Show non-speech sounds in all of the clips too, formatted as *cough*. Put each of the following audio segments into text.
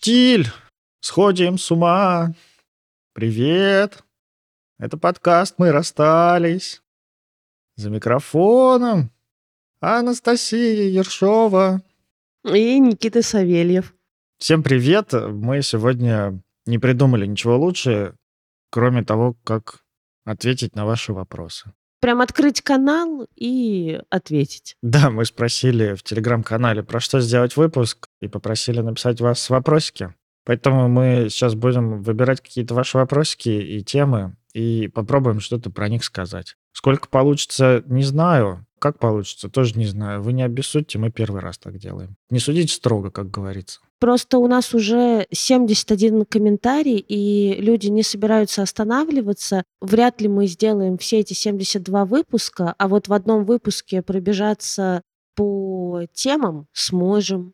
Штиль! Сходим с ума! Привет! Это подкаст «Мы расстались». За микрофоном Анастасия Ершова. И Никита Савельев. Всем привет! Мы сегодня не придумали ничего лучше, кроме того, как ответить на ваши вопросы. Прям открыть канал и ответить. Да, мы спросили в телеграм-канале, про что сделать выпуск, и попросили написать вас вопросики. Поэтому мы сейчас будем выбирать какие-то ваши вопросики и темы, и попробуем что-то про них сказать. Сколько получится, не знаю. Как получится, тоже не знаю. Вы не обессудьте, мы первый раз так делаем. Не судите строго, как говорится. Просто у нас уже 71 комментарий, и люди не собираются останавливаться. Вряд ли мы сделаем все эти 72 выпуска, а вот в одном выпуске пробежаться по темам сможем.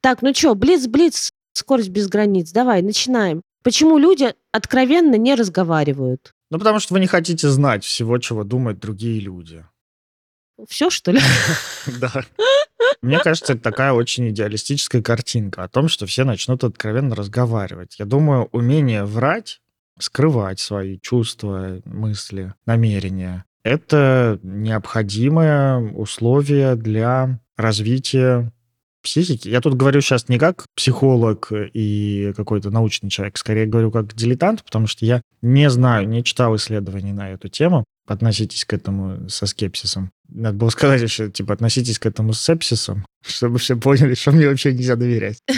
Так, ну чё, блиц-блиц, скорость без границ. Давай, начинаем. Почему люди откровенно не разговаривают? Ну, потому что вы не хотите знать всего, чего думают другие люди. Все, что ли? *laughs* Да. Мне кажется, это такая очень идеалистическая картинка о том, что все начнут откровенно разговаривать. Я думаю, умение врать, скрывать свои чувства, мысли, намерения, это необходимое условие для развития психики. Я тут говорю сейчас не как психолог и какой-то научный человек, скорее говорю как дилетант, потому что я не знаю, не читал исследований на эту тему. Относитесь к этому со скепсисом. Надо было сказать еще, типа, относитесь к этому с сепсисом, *laughs* чтобы все поняли, что мне вообще нельзя доверять. *laughs*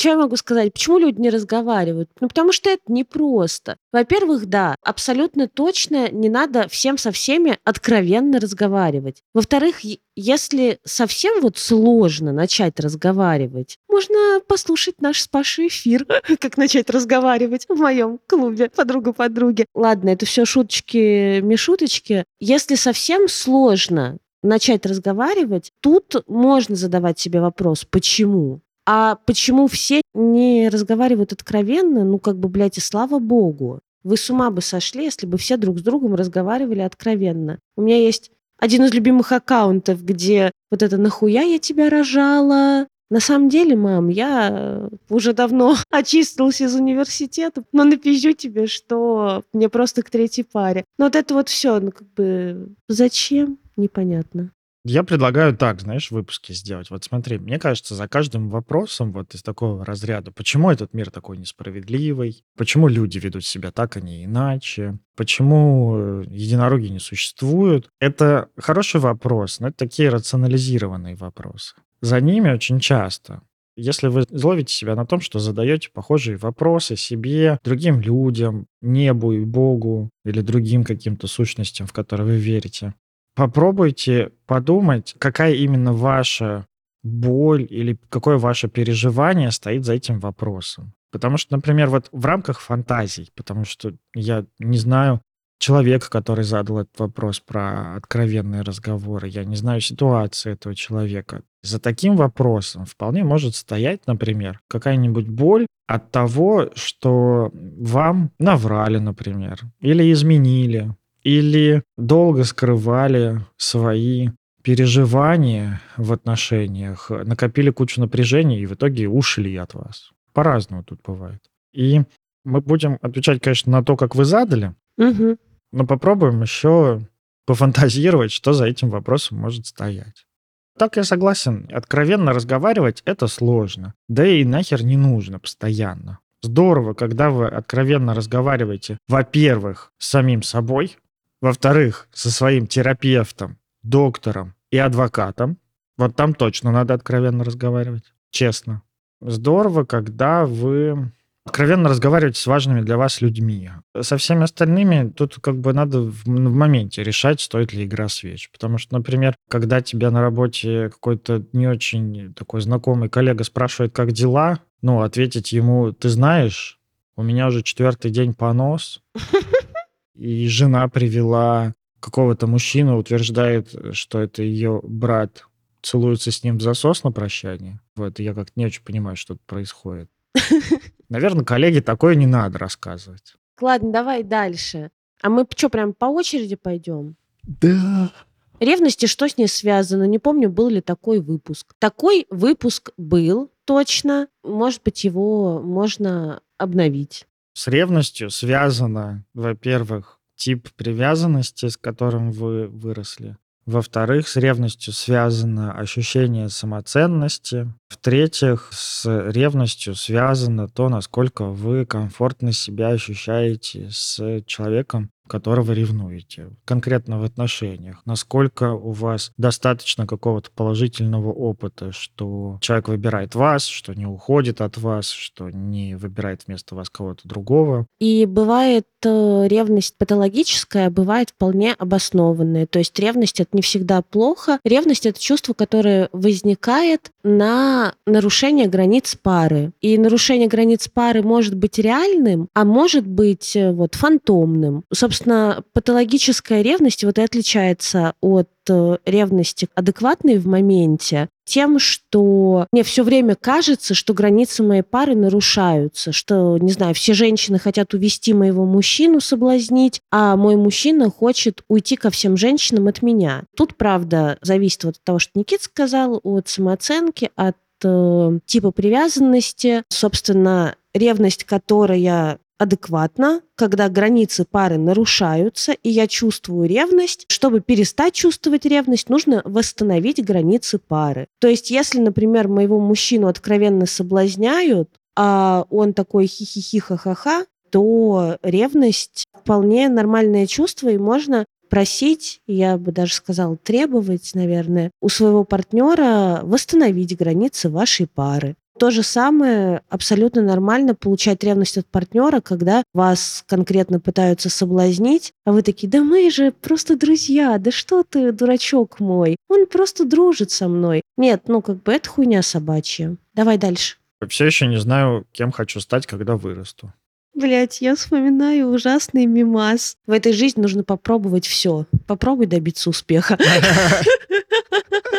Что я могу сказать? Почему люди не разговаривают? Ну, потому что это непросто. Во-первых, да, абсолютно точно не надо всем со всеми откровенно разговаривать. Во-вторых, если совсем вот сложно начать разговаривать, можно послушать наш спасший эфир, *laughs* как начать разговаривать в моем клубе подруга подруги. Ладно, это все шуточки-мешуточки. Если совсем сложно начать разговаривать, тут можно задавать себе вопрос, почему? А почему все не разговаривают откровенно? Ну, как бы, блядь, и слава богу. Вы с ума бы сошли, если бы все друг с другом разговаривали откровенно. У меня есть один из любимых аккаунтов, где вот это «нахуя я тебя рожала?» На самом деле, мам, я уже давно *laughs* очистилась из университета, но напишу тебе, что мне просто к третьей паре. Но вот это вот все, ну как бы зачем? Непонятно. Я предлагаю так, знаешь, в выпуске сделать. Вот смотри, мне кажется, за каждым вопросом вот из такого разряда, почему этот мир такой несправедливый, почему люди ведут себя так, а не иначе, почему э, единороги не существуют, это хороший вопрос, но это такие рационализированные вопросы. За ними очень часто если вы ловите себя на том, что задаете похожие вопросы себе, другим людям, небу и Богу или другим каким-то сущностям, в которые вы верите, попробуйте подумать, какая именно ваша боль или какое ваше переживание стоит за этим вопросом. Потому что, например, вот в рамках фантазий, потому что я не знаю человека, который задал этот вопрос про откровенные разговоры, я не знаю ситуации этого человека. За таким вопросом вполне может стоять, например, какая-нибудь боль от того, что вам наврали, например, или изменили, или долго скрывали свои переживания в отношениях, накопили кучу напряжения и в итоге ушли от вас. По-разному тут бывает. И мы будем отвечать, конечно, на то, как вы задали, угу. Но попробуем еще пофантазировать, что за этим вопросом может стоять. Так я согласен, откровенно разговаривать это сложно. Да и нахер не нужно постоянно. Здорово, когда вы откровенно разговариваете, во-первых, с самим собой, во-вторых, со своим терапевтом, доктором и адвокатом. Вот там точно надо откровенно разговаривать. Честно. Здорово, когда вы откровенно разговариваете с важными для вас людьми. Со всеми остальными тут как бы надо в, в моменте решать, стоит ли игра свеч. Потому что, например, когда тебя на работе какой-то не очень такой знакомый коллега спрашивает, как дела, ну, ответить ему, ты знаешь, у меня уже четвертый день понос, *laughs* и жена привела какого-то мужчину, утверждает, что это ее брат, целуется с ним в засос на прощание. Вот, я как-то не очень понимаю, что тут происходит. *laughs* Наверное, коллеге такое не надо рассказывать. Ладно, давай дальше. А мы что, прям по очереди пойдем? Да. Ревность и что с ней связано? Не помню, был ли такой выпуск. Такой выпуск был точно. Может быть, его можно обновить. С ревностью связано, во-первых, тип привязанности, с которым вы выросли. Во-вторых, с ревностью связано ощущение самоценности. В-третьих, с ревностью связано то, насколько вы комфортно себя ощущаете с человеком, которого ревнуете, конкретно в отношениях. Насколько у вас достаточно какого-то положительного опыта, что человек выбирает вас, что не уходит от вас, что не выбирает вместо вас кого-то другого. И бывает э, ревность патологическая, бывает вполне обоснованная. То есть ревность это не всегда плохо. Ревность это чувство, которое возникает на нарушение границ пары. И нарушение границ пары может быть реальным, а может быть э, вот фантомным. Собственно, патологическая ревность вот и отличается от э, ревности адекватной в моменте тем, что мне все время кажется, что границы моей пары нарушаются, что, не знаю, все женщины хотят увести моего мужчину, соблазнить, а мой мужчина хочет уйти ко всем женщинам от меня. Тут, правда, зависит вот от того, что Никит сказал, от самооценки, от э, типа привязанности. Собственно, ревность, которая адекватно, когда границы пары нарушаются, и я чувствую ревность. Чтобы перестать чувствовать ревность, нужно восстановить границы пары. То есть, если, например, моего мужчину откровенно соблазняют, а он такой хи-хи-хи ха-ха-ха, то ревность вполне нормальное чувство, и можно просить, я бы даже сказала, требовать, наверное, у своего партнера восстановить границы вашей пары. То же самое абсолютно нормально получать ревность от партнера, когда вас конкретно пытаются соблазнить, а вы такие, да мы же просто друзья, да что ты, дурачок мой, он просто дружит со мной. Нет, ну как бы это хуйня собачья. Давай дальше. Все еще не знаю, кем хочу стать, когда вырасту. Блять, я вспоминаю ужасный мимас. В этой жизни нужно попробовать все. Попробуй добиться успеха. *laughs*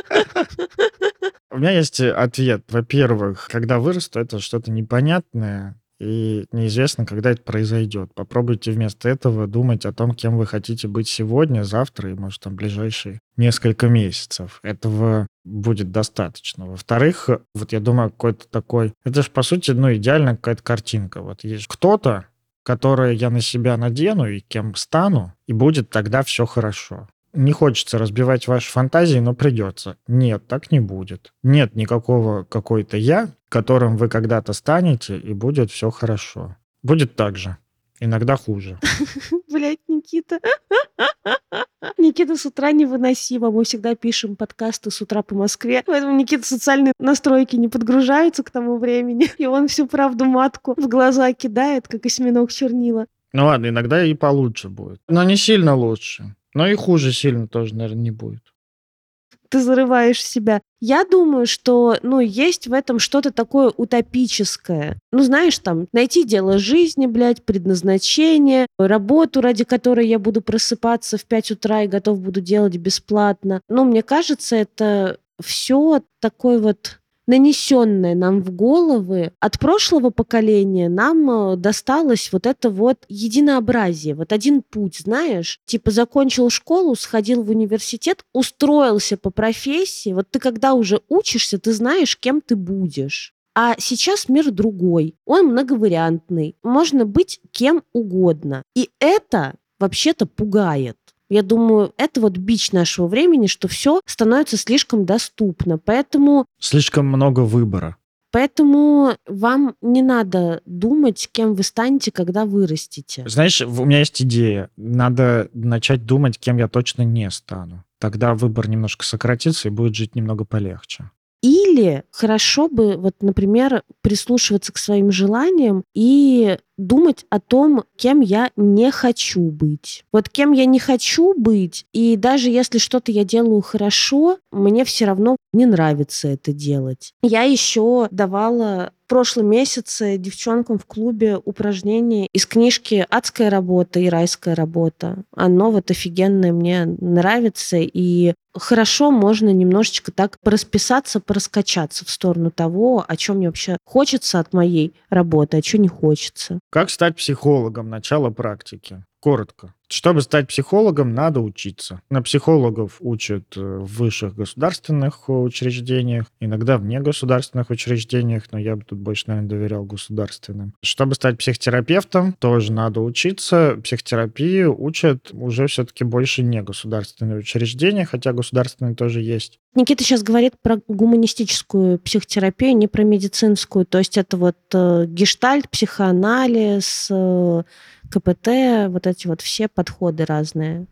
*laughs* У меня есть ответ. Во-первых, когда вырасту, это что-то непонятное, и неизвестно, когда это произойдет. Попробуйте вместо этого думать о том, кем вы хотите быть сегодня, завтра и, может, там, ближайшие несколько месяцев. Этого будет достаточно. Во-вторых, вот я думаю, какой-то такой... Это же, по сути, ну, идеальная какая-то картинка. Вот есть кто-то, которое я на себя надену и кем стану, и будет тогда все хорошо. Не хочется разбивать ваши фантазии, но придется. Нет, так не будет. Нет никакого какой-то я, которым вы когда-то станете, и будет все хорошо. Будет так же. Иногда хуже. *laughs* Блять, Никита. *laughs* Никита с утра невыносимо. Мы всегда пишем подкасты с утра по Москве. Поэтому Никита социальные настройки не подгружаются к тому времени. *laughs* И он всю правду матку в глаза кидает, как осьминог чернила. Ну ладно, иногда и получше будет. Но не сильно лучше. Но и хуже сильно тоже, наверное, не будет. Ты зарываешь себя. Я думаю, что, ну, есть в этом что-то такое утопическое. Ну, знаешь, там, найти дело жизни, блядь, предназначение, работу, ради которой я буду просыпаться в 5 утра и готов буду делать бесплатно. Ну, мне кажется, это все такой вот нанесенное нам в головы от прошлого поколения нам э, досталось вот это вот единообразие, вот один путь, знаешь, типа закончил школу, сходил в университет, устроился по профессии, вот ты когда уже учишься, ты знаешь, кем ты будешь. А сейчас мир другой, он многовариантный, можно быть кем угодно. И это вообще-то пугает. Я думаю, это вот бич нашего времени, что все становится слишком доступно. Поэтому... Слишком много выбора. Поэтому вам не надо думать, кем вы станете, когда вырастете. Знаешь, у меня есть идея. Надо начать думать, кем я точно не стану. Тогда выбор немножко сократится и будет жить немного полегче. Или хорошо бы, вот, например, прислушиваться к своим желаниям и думать о том, кем я не хочу быть. Вот кем я не хочу быть, и даже если что-то я делаю хорошо, мне все равно не нравится это делать. Я еще давала в прошлом месяце девчонкам в клубе упражнения из книжки «Адская работа» и «Райская работа». Оно вот офигенное мне нравится, и хорошо можно немножечко так порасписаться, пораскачаться в сторону того, о чем мне вообще хочется от моей работы, а что не хочется. Как стать психологом? Начало практики. Коротко. Чтобы стать психологом, надо учиться. На психологов учат э, в высших государственных учреждениях, иногда в негосударственных учреждениях, но я бы тут больше, наверное, доверял государственным. Чтобы стать психотерапевтом, тоже надо учиться. Психотерапии учат уже все-таки больше негосударственные учреждения, хотя государственные тоже есть. Никита сейчас говорит про гуманистическую психотерапию, не про медицинскую. То есть это вот э, гештальт, психоанализ, э, КПТ, вот эти вот все подходы разные.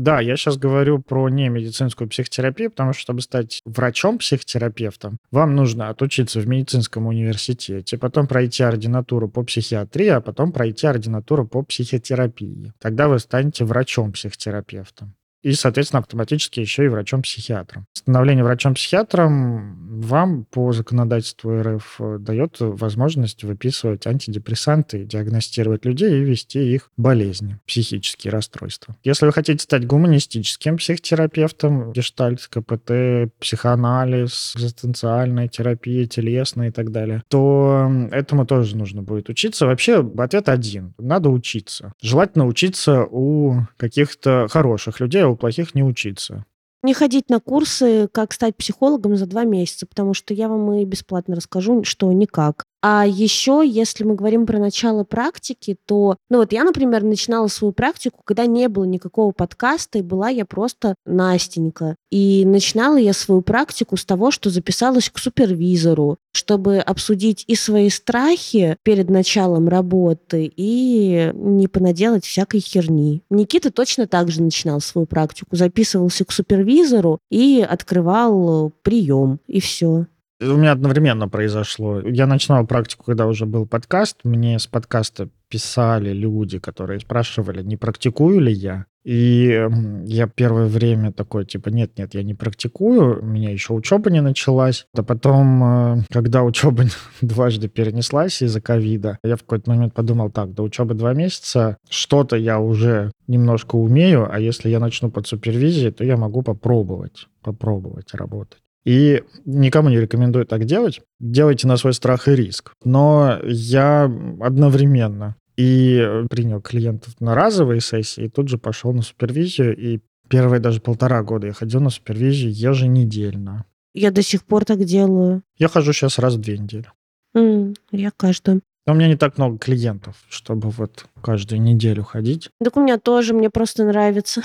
Да, я сейчас говорю про не медицинскую психотерапию, потому что, чтобы стать врачом-психотерапевтом, вам нужно отучиться в медицинском университете, потом пройти ординатуру по психиатрии, а потом пройти ординатуру по психотерапии. Тогда вы станете врачом-психотерапевтом и, соответственно, автоматически еще и врачом-психиатром. Становление врачом-психиатром вам по законодательству РФ э, дает возможность выписывать антидепрессанты, диагностировать людей и вести их болезни, психические расстройства. Если вы хотите стать гуманистическим психотерапевтом, гештальт, КПТ, психоанализ, экзистенциальная терапия, телесная и так далее, то этому тоже нужно будет учиться. Вообще, ответ один. Надо учиться. Желательно учиться у каких-то хороших людей, у плохих не учиться. Не ходить на курсы, как стать психологом за два месяца, потому что я вам и бесплатно расскажу, что никак. А еще, если мы говорим про начало практики, то, ну вот я, например, начинала свою практику, когда не было никакого подкаста, и была я просто Настенька. И начинала я свою практику с того, что записалась к супервизору, чтобы обсудить и свои страхи перед началом работы, и не понаделать всякой херни. Никита точно так же начинал свою практику, записывался к супервизору и открывал прием, и все. У меня одновременно произошло. Я начинал практику, когда уже был подкаст. Мне с подкаста писали люди, которые спрашивали, не практикую ли я. И я первое время такой, типа, нет-нет, я не практикую, у меня еще учеба не началась. А потом, э, когда учеба *laughs* дважды перенеслась из-за ковида, я в какой-то момент подумал, так, до учебы два месяца, что-то я уже немножко умею, а если я начну под супервизией, то я могу попробовать, попробовать работать. И никому не рекомендую так делать. Делайте на свой страх и риск. Но я одновременно и принял клиентов на разовые сессии, и тут же пошел на супервизию, и первые даже полтора года я ходил на супервизию еженедельно. Я до сих пор так делаю. Я хожу сейчас раз в две недели. Mm, я каждую. Но у меня не так много клиентов, чтобы вот каждую неделю ходить. Так у меня тоже, мне просто нравится.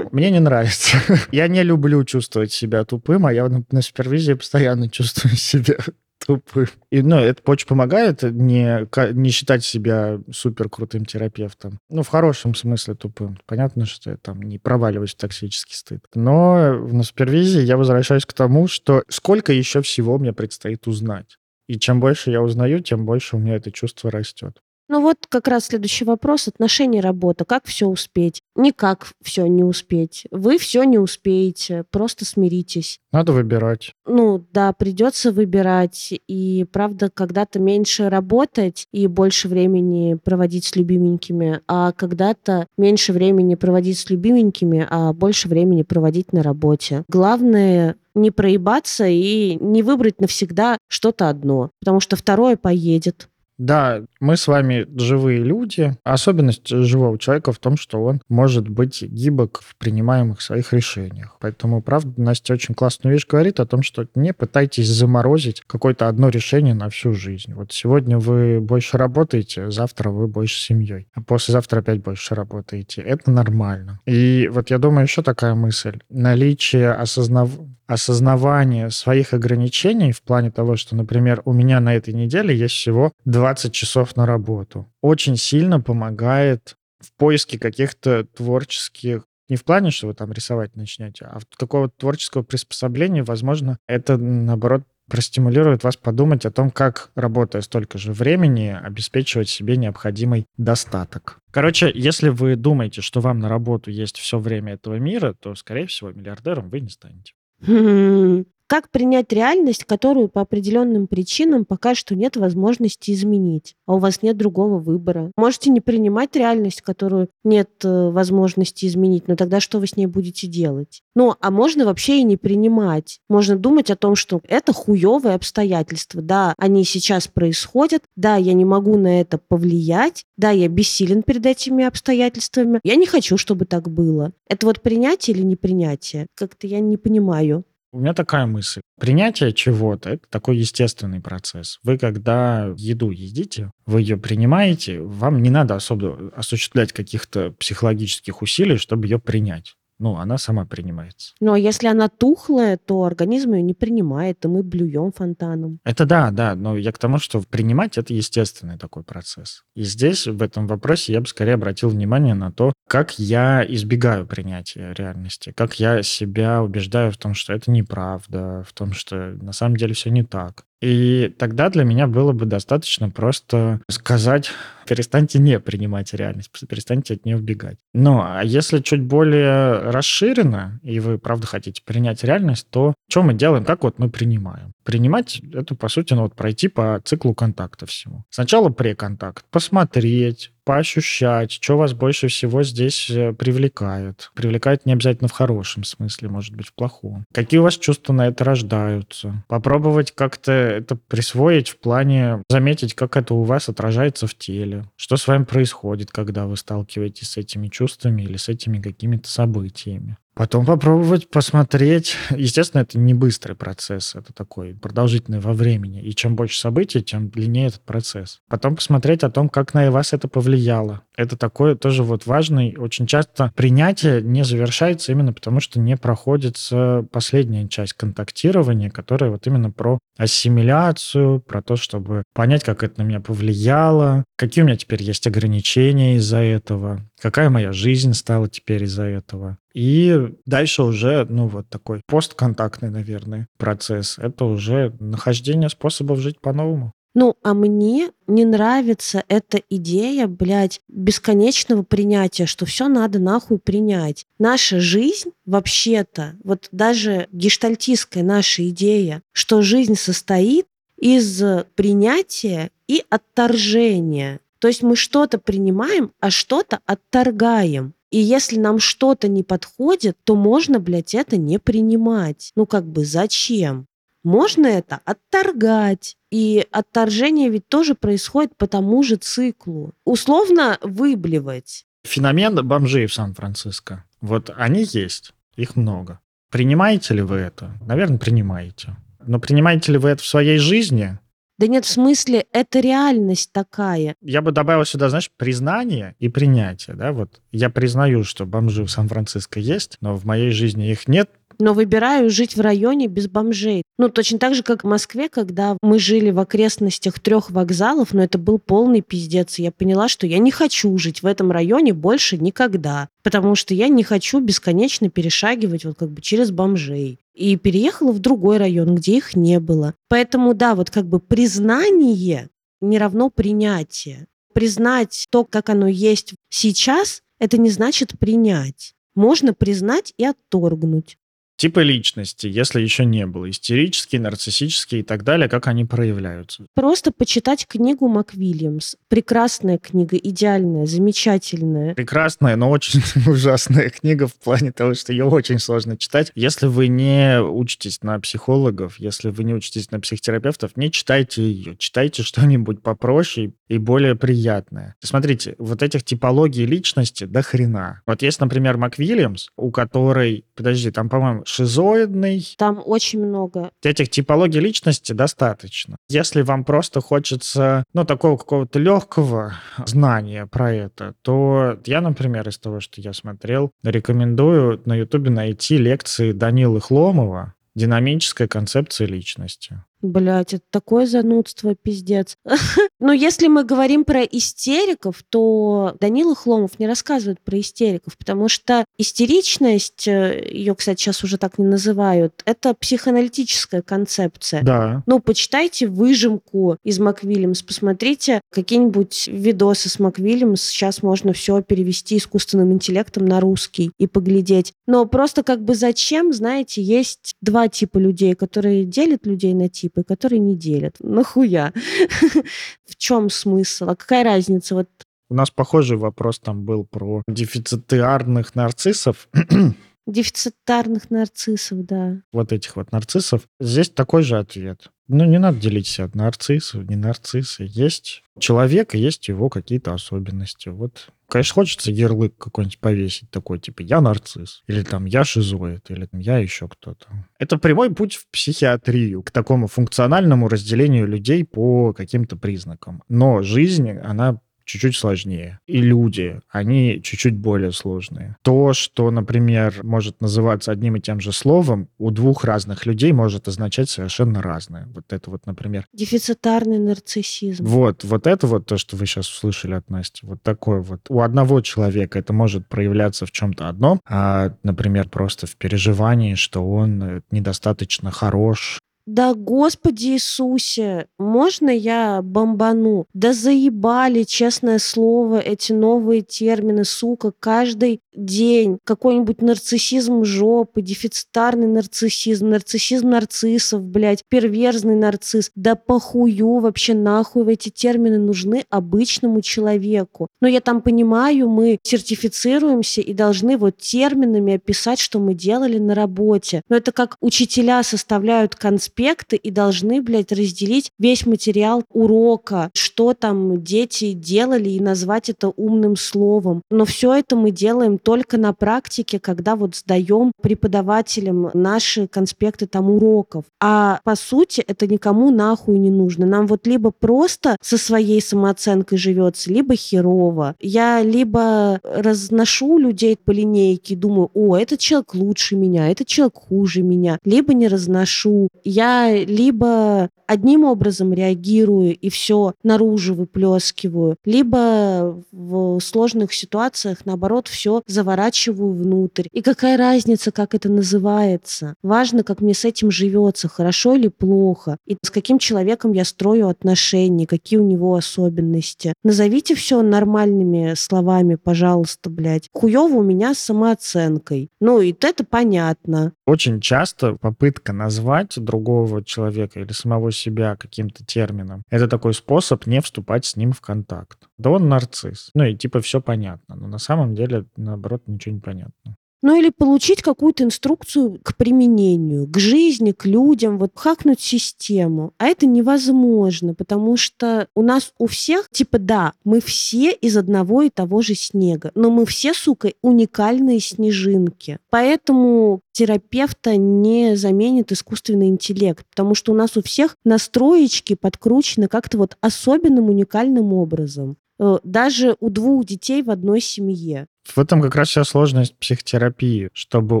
Мне не нравится. *laughs* Я не люблю чувствовать себя тупым, а я на, супервизии постоянно чувствую *laughs* себя тупым. И, ну, это очень помогает не, не считать себя супер крутым терапевтом. Ну, в хорошем смысле тупым. Понятно, что я там не проваливаюсь в токсический стыд. Но на супервизии я возвращаюсь к тому, что сколько еще всего мне предстоит узнать. И чем больше я узнаю, тем больше у меня это чувство растет. Ну вот как раз следующий вопрос. Отношения, работа. Как все успеть? Никак все не успеть. Вы все не успеете. Просто смиритесь. Надо выбирать. Ну да, придется выбирать. И правда, когда-то меньше работать и больше времени проводить с любименькими, а когда-то меньше времени проводить с любименькими, а больше времени проводить на работе. Главное не проебаться и не выбрать навсегда что-то одно, потому что второе поедет. Да, мы с вами живые люди. Особенность живого человека в том, что он может быть гибок в принимаемых своих решениях. Поэтому, правда, Настя очень классную вещь говорит о том, что не пытайтесь заморозить какое-то одно решение на всю жизнь. Вот сегодня вы больше работаете, завтра вы больше семьей, а послезавтра опять больше работаете. Это нормально. И вот я думаю, еще такая мысль. Наличие осознав осознавание своих ограничений в плане того, что, например, у меня на этой неделе есть всего 20 часов на работу, очень сильно помогает в поиске каких-то творческих не в плане, что вы там рисовать начнете, а какого-то творческого приспособления, возможно, это, наоборот, простимулирует вас подумать о том, как, работая столько же времени, обеспечивать себе необходимый достаток. Короче, если вы думаете, что вам на работу есть все время этого мира, то, скорее всего, миллиардером вы не станете. *laughs* Как принять реальность, которую по определенным причинам пока что нет возможности изменить, а у вас нет другого выбора? Можете не принимать реальность, которую нет э, возможности изменить, но тогда что вы с ней будете делать? Ну, а можно вообще и не принимать. Можно думать о том, что это хуевые обстоятельства. Да, они сейчас происходят, да, я не могу на это повлиять, да, я бессилен перед этими обстоятельствами. Я не хочу, чтобы так было. Это вот принятие или непринятие? Как-то я не понимаю. У меня такая мысль. Принятие чего-то — это такой естественный процесс. Вы, когда еду едите, вы ее принимаете, вам не надо особо осуществлять каких-то психологических усилий, чтобы ее принять ну, она сама принимается. Ну, а если она тухлая, то организм ее не принимает, и мы блюем фонтаном. Это да, да, но я к тому, что принимать это естественный такой процесс. И здесь, в этом вопросе, я бы скорее обратил внимание на то, как я избегаю принятия реальности, как я себя убеждаю в том, что это неправда, в том, что на самом деле все не так. И тогда для меня было бы достаточно просто сказать, перестаньте не принимать реальность, перестаньте от нее убегать. Ну, а если чуть более расширенно, и вы правда хотите принять реальность, то что мы делаем, как вот мы принимаем? Принимать это, по сути, ну вот пройти по циклу контакта всему. Сначала преконтакт, посмотреть, поощущать, что вас больше всего здесь э, привлекает. Привлекает не обязательно в хорошем смысле, может быть, в плохом. Какие у вас чувства на это рождаются? Попробовать как-то это присвоить в плане заметить, как это у вас отражается в теле. Что с вами происходит, когда вы сталкиваетесь с этими чувствами или с этими какими-то событиями. Потом попробовать посмотреть. Естественно, это не быстрый процесс, это такой продолжительный во времени. И чем больше событий, тем длиннее этот процесс. Потом посмотреть о том, как на вас это повлияло. Это такое тоже вот важный. Очень часто принятие не завершается именно потому, что не проходится последняя часть контактирования, которая вот именно про ассимиляцию, про то, чтобы понять, как это на меня повлияло, какие у меня теперь есть ограничения из-за этого, какая моя жизнь стала теперь из-за этого. И дальше уже, ну, вот такой постконтактный, наверное, процесс. Это уже нахождение способов жить по-новому. Ну, а мне не нравится эта идея, блядь, бесконечного принятия, что все надо нахуй принять. Наша жизнь вообще-то, вот даже гештальтистская наша идея, что жизнь состоит из принятия и отторжения. То есть мы что-то принимаем, а что-то отторгаем. И если нам что-то не подходит, то можно, блядь, это не принимать. Ну как бы зачем? Можно это отторгать. И отторжение ведь тоже происходит по тому же циклу. Условно выблевать. Феномен бомжей в Сан-Франциско. Вот они есть, их много. Принимаете ли вы это? Наверное, принимаете. Но принимаете ли вы это в своей жизни? Да нет, в смысле, это реальность такая. Я бы добавил сюда, знаешь, признание и принятие, да, вот. Я признаю, что бомжи в Сан-Франциско есть, но в моей жизни их нет, но выбираю жить в районе без бомжей. Ну, точно так же, как в Москве, когда мы жили в окрестностях трех вокзалов, но это был полный пиздец. И я поняла, что я не хочу жить в этом районе больше никогда, потому что я не хочу бесконечно перешагивать вот как бы через бомжей и переехала в другой район, где их не было. Поэтому, да, вот как бы признание не равно принятие. Признать то, как оно есть сейчас, это не значит принять. Можно признать и отторгнуть. Типы личности, если еще не было, истерические, нарциссические и так далее, как они проявляются? Просто почитать книгу МакВильямс. Прекрасная книга, идеальная, замечательная. Прекрасная, но очень *laughs* ужасная книга в плане того, что ее очень сложно читать. Если вы не учитесь на психологов, если вы не учитесь на психотерапевтов, не читайте ее. Читайте что-нибудь попроще и более приятное. Смотрите, вот этих типологий личности до хрена. Вот есть, например, МакВильямс, у которой, подожди, там, по-моему, шизоидный. Там очень много. Этих типологий личности достаточно. Если вам просто хочется, ну, такого какого-то легкого знания про это, то я, например, из того, что я смотрел, рекомендую на Ютубе найти лекции Данилы Хломова «Динамическая концепция личности». Блять, это такое занудство, пиздец. *laughs* Но если мы говорим про истериков, то Данила Хломов не рассказывает про истериков, потому что истеричность, э, ее, кстати, сейчас уже так не называют, это психоаналитическая концепция. Да. Ну, почитайте выжимку из МакВильямс, посмотрите какие-нибудь видосы с МакВильямс. Сейчас можно все перевести искусственным интеллектом на русский и поглядеть. Но просто как бы зачем, знаете, есть два типа людей, которые делят людей на типы, типы, которые не делят. Нахуя? *laughs* В чем смысл? А какая разница? Вот у нас похожий вопрос там был про дефицитарных нарциссов. *clears throat* Дефицитарных нарциссов, да. Вот этих вот нарциссов. Здесь такой же ответ. Ну, не надо делить себя от нарциссов, не нарциссы. Есть человек, и есть его какие-то особенности. Вот, конечно, хочется ярлык какой-нибудь повесить такой, типа, я нарцисс, или там, я шизоид, или там, я еще кто-то. Это прямой путь в психиатрию, к такому функциональному разделению людей по каким-то признакам. Но жизнь, она чуть-чуть сложнее. И люди, они чуть-чуть более сложные. То, что, например, может называться одним и тем же словом, у двух разных людей может означать совершенно разное. Вот это вот, например... Дефицитарный нарциссизм. Вот, вот это вот то, что вы сейчас услышали от Насти. Вот такое вот. У одного человека это может проявляться в чем-то одном, а, например, просто в переживании, что он недостаточно хорош, да, Господи Иисусе, можно я бомбану? Да заебали, честное слово, эти новые термины, сука, каждый день. Какой-нибудь нарциссизм жопы, дефицитарный нарциссизм, нарциссизм нарциссов, блядь, перверзный нарцисс. Да похую вообще нахуй эти термины нужны обычному человеку. Но я там понимаю, мы сертифицируемся и должны вот терминами описать, что мы делали на работе. Но это как учителя составляют конспект конспекты и должны, блядь, разделить весь материал урока, что там дети делали и назвать это умным словом. Но все это мы делаем только на практике, когда вот сдаем преподавателям наши конспекты там уроков. А по сути это никому нахуй не нужно. Нам вот либо просто со своей самооценкой живется, либо херово. Я либо разношу людей по линейке и думаю, о, этот человек лучше меня, этот человек хуже меня, либо не разношу. Я либо одним образом реагирую и все наружу выплескиваю, либо в сложных ситуациях, наоборот, все заворачиваю внутрь. И какая разница, как это называется? Важно, как мне с этим живется, хорошо или плохо, и с каким человеком я строю отношения, какие у него особенности. Назовите все нормальными словами, пожалуйста, блядь. Хуево у меня с самооценкой. Ну, и это понятно. Очень часто попытка назвать другого человека или самого себя каким-то термином. Это такой способ не вступать с ним в контакт. Да он нарцисс. Ну и типа все понятно. Но на самом деле, наоборот, ничего не понятно. Ну или получить какую-то инструкцию к применению, к жизни, к людям, вот хакнуть систему. А это невозможно, потому что у нас у всех, типа, да, мы все из одного и того же снега, но мы все, сука, уникальные снежинки. Поэтому терапевта не заменит искусственный интеллект, потому что у нас у всех настроечки подкручены как-то вот особенным уникальным образом даже у двух детей в одной семье. В этом как раз вся сложность психотерапии, чтобы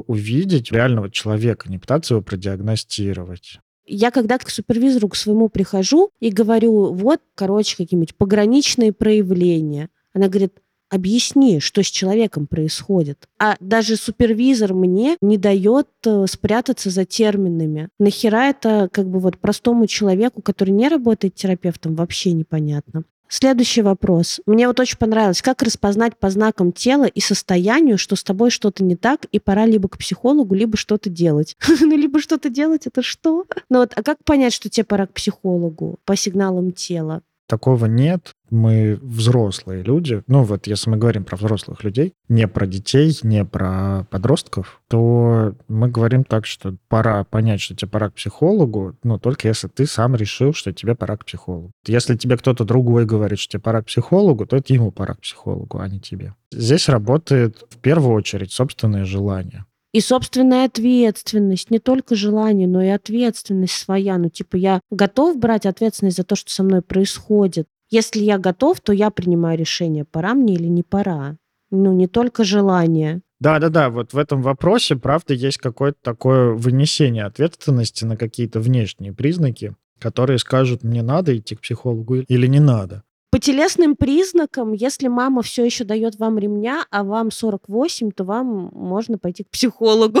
увидеть реального человека, не пытаться его продиагностировать. Я когда к супервизору к своему прихожу и говорю, вот, короче, какие-нибудь пограничные проявления. Она говорит, объясни, что с человеком происходит. А даже супервизор мне не дает э, спрятаться за терминами. Нахера это как бы вот простому человеку, который не работает терапевтом, вообще непонятно. Следующий вопрос. Мне вот очень понравилось, как распознать по знакам тела и состоянию, что с тобой что-то не так, и пора либо к психологу, либо что-то делать. *laughs* ну, либо что-то делать, это что? ну вот, а как понять, что тебе пора к психологу по сигналам тела? Такого нет. Мы взрослые люди. Ну вот, если мы говорим про взрослых людей, не про детей, не про подростков, то мы говорим так, что пора понять, что тебе пора к психологу, но только если ты сам решил, что тебе пора к психологу. Если тебе кто-то другой говорит, что тебе пора к психологу, то это ему пора к психологу, а не тебе. Здесь работает в первую очередь собственное желание. И собственная ответственность, не только желание, но и ответственность своя. Ну, типа, я готов брать ответственность за то, что со мной происходит. Если я готов, то я принимаю решение, пора мне или не пора. Ну, не только желание. Да-да-да, вот в этом вопросе, правда, есть какое-то такое вынесение ответственности на какие-то внешние признаки. которые скажут, мне надо идти к психологу или не надо. По телесным признакам, если мама все еще дает вам ремня, а вам 48, то вам можно пойти к психологу.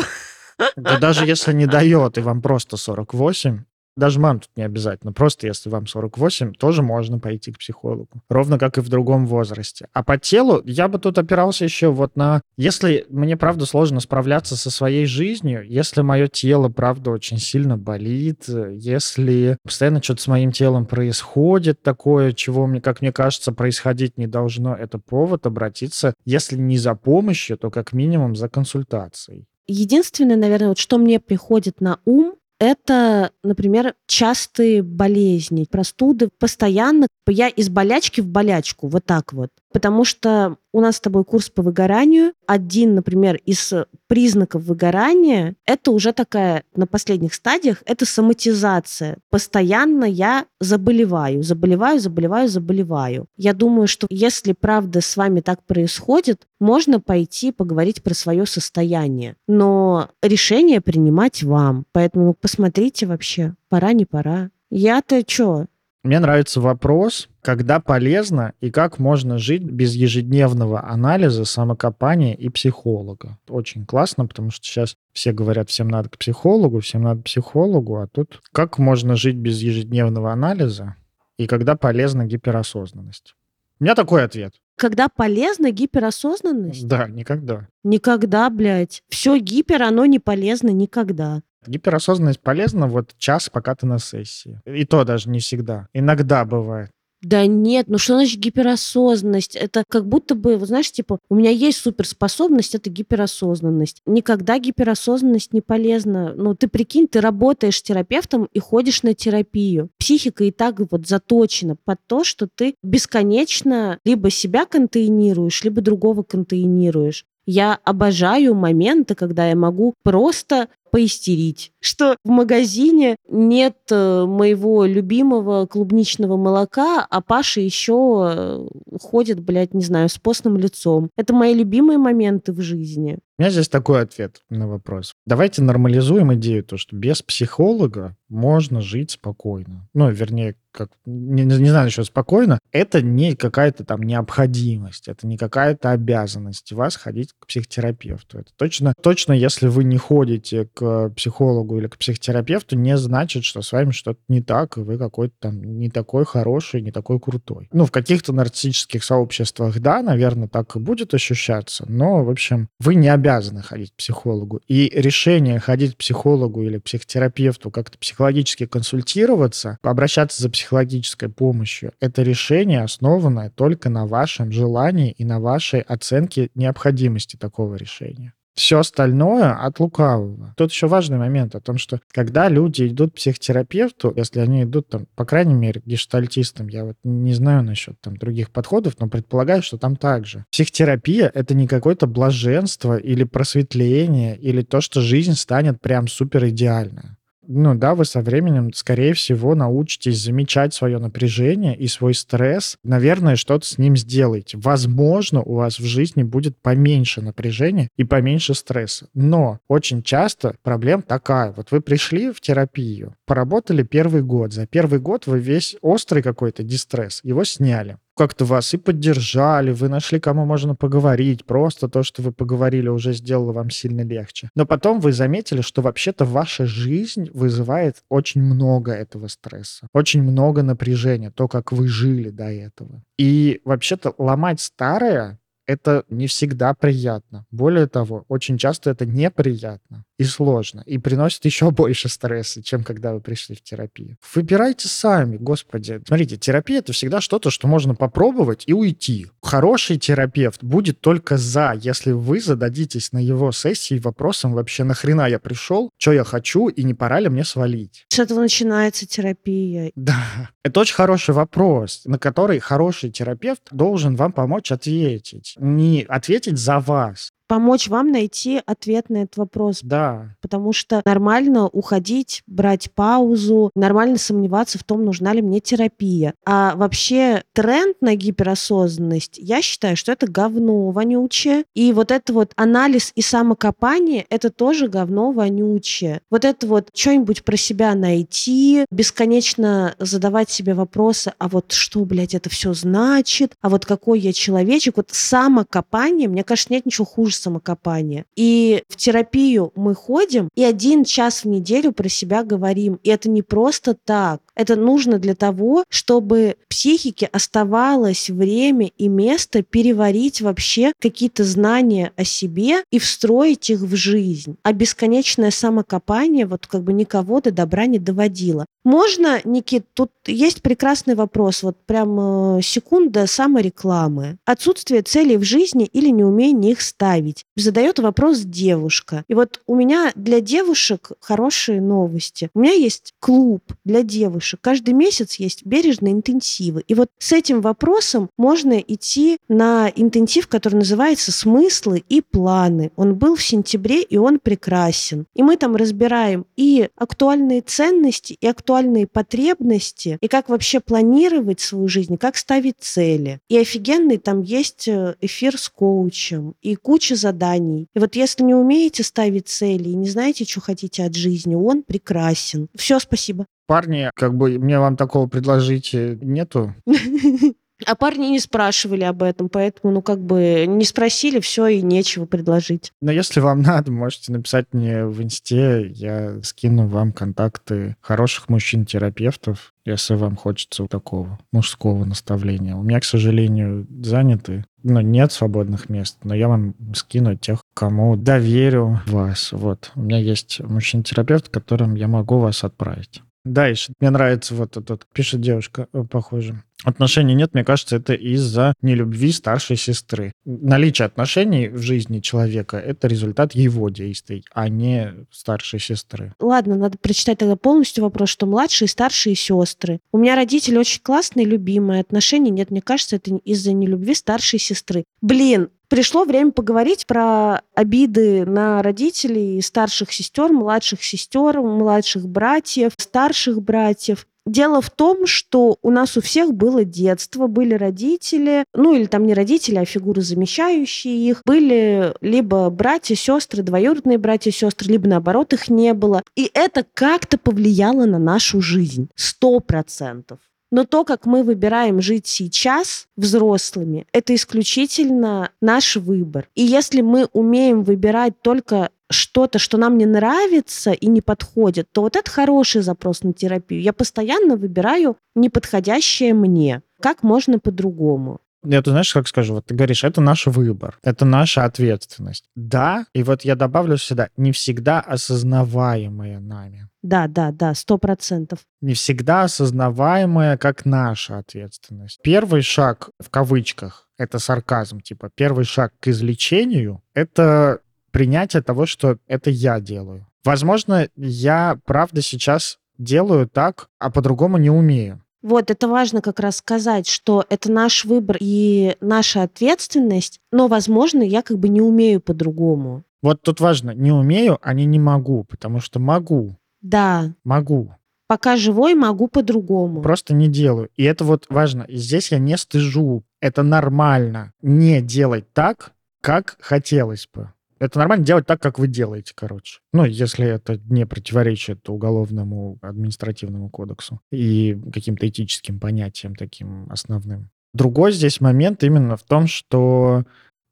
Да даже если не дает, и вам просто 48, даже мам тут не обязательно. Просто если вам 48, тоже можно пойти к психологу. Ровно как и в другом возрасте. А по телу я бы тут опирался еще вот на... Если мне, правда, сложно справляться со своей жизнью, если мое тело, правда, очень сильно болит, если постоянно что-то с моим телом происходит такое, чего, мне, как мне кажется, происходить не должно, это повод обратиться, если не за помощью, то как минимум за консультацией. Единственное, наверное, вот что мне приходит на ум, это, например, частые болезни, простуды постоянно. Я из болячки в болячку, вот так вот. Потому что у нас с тобой курс по выгоранию. Один, например, из признаков выгорания – это уже такая на последних стадиях, это соматизация. Постоянно я заболеваю, заболеваю, заболеваю, заболеваю. Я думаю, что если правда с вами так происходит, можно пойти поговорить про свое состояние. Но решение принимать вам. Поэтому посмотрите вообще, пора, не пора. Я-то что, мне нравится вопрос, когда полезно и как можно жить без ежедневного анализа, самокопания и психолога. Очень классно, потому что сейчас все говорят, всем надо к психологу, всем надо к психологу, а тут как можно жить без ежедневного анализа и когда полезна гиперосознанность? У меня такой ответ. Когда полезна гиперосознанность? Да, никогда. Никогда, блядь. Все гипер, оно не полезно никогда. Гиперосознанность полезна вот час, пока ты на сессии. И то даже не всегда. Иногда бывает. Да нет, ну что значит гиперосознанность? Это как будто бы, вот знаешь, типа, у меня есть суперспособность, это гиперосознанность. Никогда гиперосознанность не полезна. Ну, ты прикинь, ты работаешь терапевтом и ходишь на терапию. Психика и так вот заточена под то, что ты бесконечно либо себя контейнируешь, либо другого контейнируешь. Я обожаю моменты, когда я могу просто поистерить, что в магазине нет э, моего любимого клубничного молока, а Паша еще э, ходит, блядь, не знаю, с постным лицом. Это мои любимые моменты в жизни. У меня здесь такой ответ на вопрос. Давайте нормализуем идею, то, что без психолога можно жить спокойно. Ну, вернее, как, не, не знаю еще спокойно. Это не какая-то там необходимость, это не какая-то обязанность вас ходить к психотерапевту. Это точно, точно, если вы не ходите к психологу или к психотерапевту, не значит, что с вами что-то не так, и вы какой-то там не такой хороший, не такой крутой. Ну, в каких-то нарциссических сообществах, да, наверное, так и будет ощущаться, но, в общем, вы не обязаны обязаны ходить к психологу. И решение ходить к психологу или психотерапевту, как-то психологически консультироваться, обращаться за психологической помощью, это решение основанное только на вашем желании и на вашей оценке необходимости такого решения все остальное от лукавого. Тут еще важный момент о том, что когда люди идут к психотерапевту, если они идут там, по крайней мере, гештальтистам, я вот не знаю насчет там других подходов, но предполагаю, что там также. Психотерапия — это не какое-то блаженство или просветление, или то, что жизнь станет прям супер идеальная ну да, вы со временем, скорее всего, научитесь замечать свое напряжение и свой стресс. Наверное, что-то с ним сделаете. Возможно, у вас в жизни будет поменьше напряжения и поменьше стресса. Но очень часто проблема такая. Вот вы пришли в терапию, поработали первый год. За первый год вы весь острый какой-то дистресс, его сняли как-то вас и поддержали, вы нашли, кому можно поговорить. Просто то, что вы поговорили, уже сделало вам сильно легче. Но потом вы заметили, что вообще-то ваша жизнь вызывает очень много этого стресса, очень много напряжения, то, как вы жили до этого. И вообще-то ломать старое это не всегда приятно. Более того, очень часто это неприятно и сложно, и приносит еще *laughs* больше стресса, чем когда вы пришли в терапию. Выбирайте сами, господи. Смотрите, терапия — это всегда что-то, что можно попробовать и уйти. Хороший терапевт будет только за, если вы зададитесь на его сессии вопросом вообще нахрена я пришел, что я хочу, и не пора ли мне свалить. С этого начинается терапия. Да. Это очень хороший вопрос, на который хороший терапевт должен вам помочь ответить. Не ответить за вас, помочь вам найти ответ на этот вопрос. Да. Потому что нормально уходить, брать паузу, нормально сомневаться в том, нужна ли мне терапия. А вообще тренд на гиперосознанность, я считаю, что это говно вонючее. И вот это вот анализ и самокопание, это тоже говно вонючее. Вот это вот что-нибудь про себя найти, бесконечно задавать себе вопросы, а вот что, блядь, это все значит, а вот какой я человечек. Вот самокопание, мне кажется, нет ничего хуже самокопания. И в терапию мы ходим, и один час в неделю про себя говорим. И это не просто так. Это нужно для того, чтобы психике оставалось время и место переварить вообще какие-то знания о себе и встроить их в жизнь. А бесконечное самокопание вот как бы никого до добра не доводило. Можно, Никит, тут есть прекрасный вопрос, вот прям э, секунда саморекламы. Отсутствие целей в жизни или неумение их ставить. Задает вопрос девушка. И вот у меня для девушек хорошие новости. У меня есть клуб для девушек. Каждый месяц есть бережные интенсивы. И вот с этим вопросом можно идти на интенсив, который называется «Смыслы и планы». Он был в сентябре, и он прекрасен. И мы там разбираем и актуальные ценности, и актуальные индивидуальные потребности и как вообще планировать свою жизнь, как ставить цели. И офигенный там есть э, эфир с коучем и куча заданий. И вот если не умеете ставить цели и не знаете, что хотите от жизни, он прекрасен. Все, спасибо. Парни, как бы мне вам такого предложить э, нету. *laughs* А парни не спрашивали об этом, поэтому, ну, как бы не спросили, все, и нечего предложить. Но если вам *laughs* надо, можете написать мне в инсте, я скину вам контакты хороших мужчин-терапевтов, если вам хочется такого мужского наставления. У меня, к сожалению, заняты, но нет свободных мест, но я вам скину тех, кому доверю вас. Вот. У меня есть мужчин-терапевт, которым я могу вас отправить. Дальше. Мне нравится вот этот, пишет девушка, э, похоже. Отношений нет, мне кажется, это из-за нелюбви старшей сестры. Наличие отношений в жизни человека — это результат его действий, а не старшей сестры. Ладно, надо прочитать тогда полностью вопрос, что младшие и старшие сестры. У меня родители очень классные, любимые. Отношений нет, мне кажется, это из-за нелюбви старшей сестры. Блин, Пришло время поговорить про обиды на родителей, старших сестер, младших сестер, младших братьев, старших братьев. Дело в том, что у нас у всех было детство, были родители, ну или там не родители, а фигуры, замещающие их, были либо братья, сестры, двоюродные братья, сестры, либо наоборот их не было. И это как-то повлияло на нашу жизнь. Сто процентов. Но то, как мы выбираем жить сейчас взрослыми, это исключительно наш выбор. И если мы умеем выбирать только что-то, что нам не нравится и не подходит, то вот это хороший запрос на терапию. Я постоянно выбираю неподходящее мне. Как можно по-другому? Я тут знаешь, как скажу, вот ты говоришь, это наш выбор, это наша ответственность. Да, и вот я добавлю сюда, не всегда осознаваемая нами. Да, да, да, сто процентов. Не всегда осознаваемая как наша ответственность. Первый шаг, в кавычках, это сарказм, типа, первый шаг к излечению — это принятие того, что это я делаю. Возможно, я, правда, сейчас делаю так, а по-другому не умею. Вот, это важно как раз сказать, что это наш выбор и наша ответственность, но, возможно, я как бы не умею по-другому. Вот тут важно, не умею, а не не могу, потому что могу. Да. Могу. Пока живой, могу по-другому. Просто не делаю. И это вот важно. И здесь я не стыжу. Это нормально не делать так, как хотелось бы. Это нормально делать так, как вы делаете, короче. Ну, если это не противоречит уголовному административному кодексу и каким-то этическим понятиям таким основным. Другой здесь момент именно в том, что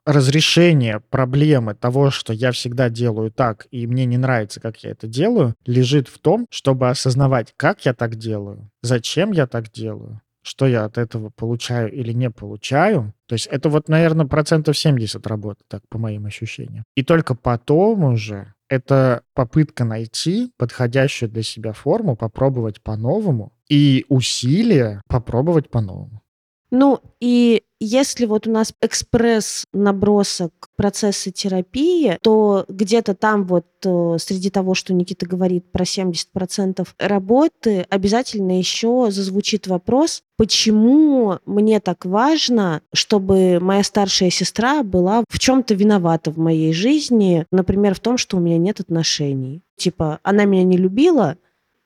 разрешение проблемы того, что я всегда делаю так, и мне не нравится, как я это делаю, лежит в том, чтобы осознавать, как я так делаю, зачем я так делаю, что я от этого получаю или не получаю. То есть это вот, наверное, процентов 70 работы, так по моим ощущениям. И только потом уже это попытка найти подходящую для себя форму, попробовать по-новому, и усилия попробовать по-новому. Ну, и если вот у нас экспресс-набросок процесса терапии, то где-то там вот э, среди того, что Никита говорит про 70% работы, обязательно еще зазвучит вопрос, почему мне так важно, чтобы моя старшая сестра была в чем-то виновата в моей жизни, например, в том, что у меня нет отношений. Типа, она меня не любила,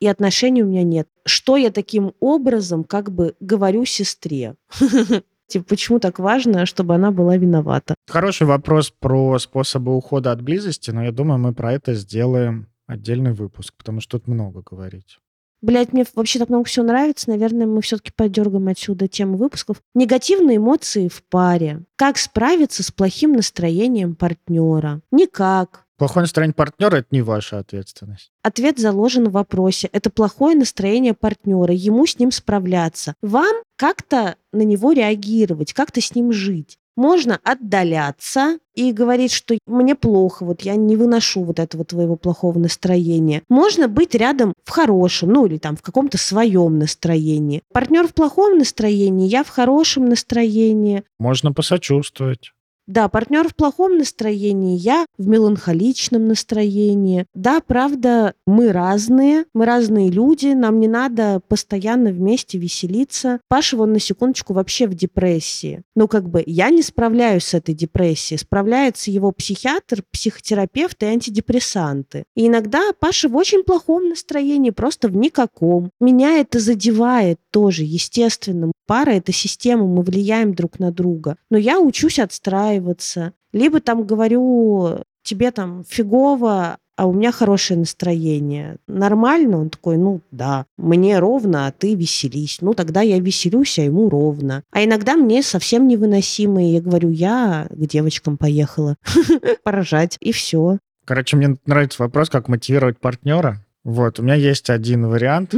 и отношений у меня нет. Что я таким образом как бы говорю сестре? *laughs* Типа, почему так важно, чтобы она была виновата? Хороший вопрос про способы ухода от близости, но я думаю, мы про это сделаем отдельный выпуск, потому что тут много говорить. Блять, мне вообще так много всего нравится. Наверное, мы все-таки подергаем отсюда тему выпусков. Негативные эмоции в паре. Как справиться с плохим настроением партнера? Никак. Плохое настроение партнера – это не ваша ответственность. Ответ заложен в вопросе. Это плохое настроение партнера. Ему с ним справляться. Вам как-то на него реагировать, как-то с ним жить. Можно отдаляться и говорить, что мне плохо, вот я не выношу вот этого твоего плохого настроения. Можно быть рядом в хорошем, ну или там в каком-то своем настроении. Партнер в плохом настроении, я в хорошем настроении. Можно посочувствовать. Да, партнер в плохом настроении, я в меланхоличном настроении. Да, правда, мы разные, мы разные люди, нам не надо постоянно вместе веселиться. Паша, вон на секундочку, вообще в депрессии. Ну, как бы, я не справляюсь с этой депрессией. Справляется его психиатр, психотерапевт и антидепрессанты. И иногда Паша в очень плохом настроении, просто в никаком. Меня это задевает тоже, естественно. Пара — это система, мы влияем друг на друга. Но я учусь отстраиваться. Либо там говорю, тебе там фигово, а у меня хорошее настроение. Нормально? Он такой, ну да, мне ровно, а ты веселись. Ну тогда я веселюсь, а ему ровно. А иногда мне совсем невыносимо, и я говорю, я к девочкам поехала *laughs* поражать, и все. Короче, мне нравится вопрос, как мотивировать партнера. Вот, у меня есть один вариант.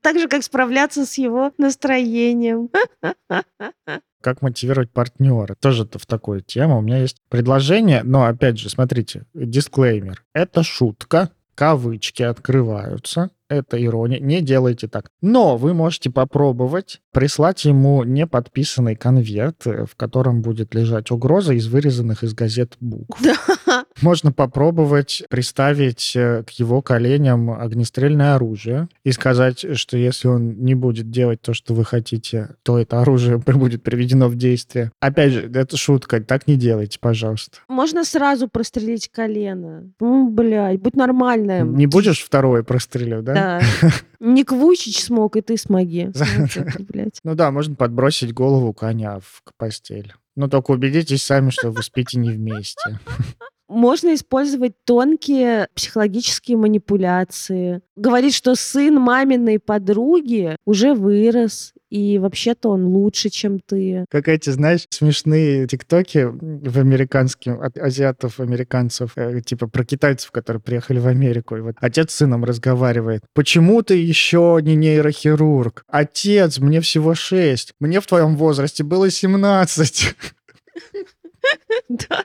Так же, как справляться с его настроением. *laughs* Как мотивировать партнера? Тоже в такую тему. У меня есть предложение, но опять же, смотрите, дисклеймер. Это шутка, кавычки открываются, это ирония, не делайте так. Но вы можете попробовать прислать ему неподписанный конверт, э, в котором будет лежать угроза из вырезанных из газет букв. Да. Можно попробовать приставить э, к его коленям огнестрельное оружие и сказать, что если он не будет делать то, что вы хотите, то это оружие *laughs* будет приведено в действие. Опять же, это шутка, так не делайте, пожалуйста. Можно сразу прострелить колено. Ну, блядь, будь нормальная. Не будешь второй простреливать, да? Да. Ник Вучич смог, и ты смоги. *laughs* Ну да, можно подбросить голову коня в постель. Но только убедитесь сами, что вы спите не вместе. Можно использовать тонкие психологические манипуляции. Говорить, что сын маминой подруги уже вырос, и вообще-то он лучше, чем ты. Как эти, знаешь, смешные тиктоки в американских, от азиатов, американцев, э, типа про китайцев, которые приехали в Америку. И вот отец с сыном разговаривает. Почему ты еще не нейрохирург? Отец, мне всего шесть. Мне в твоем возрасте было семнадцать. Да.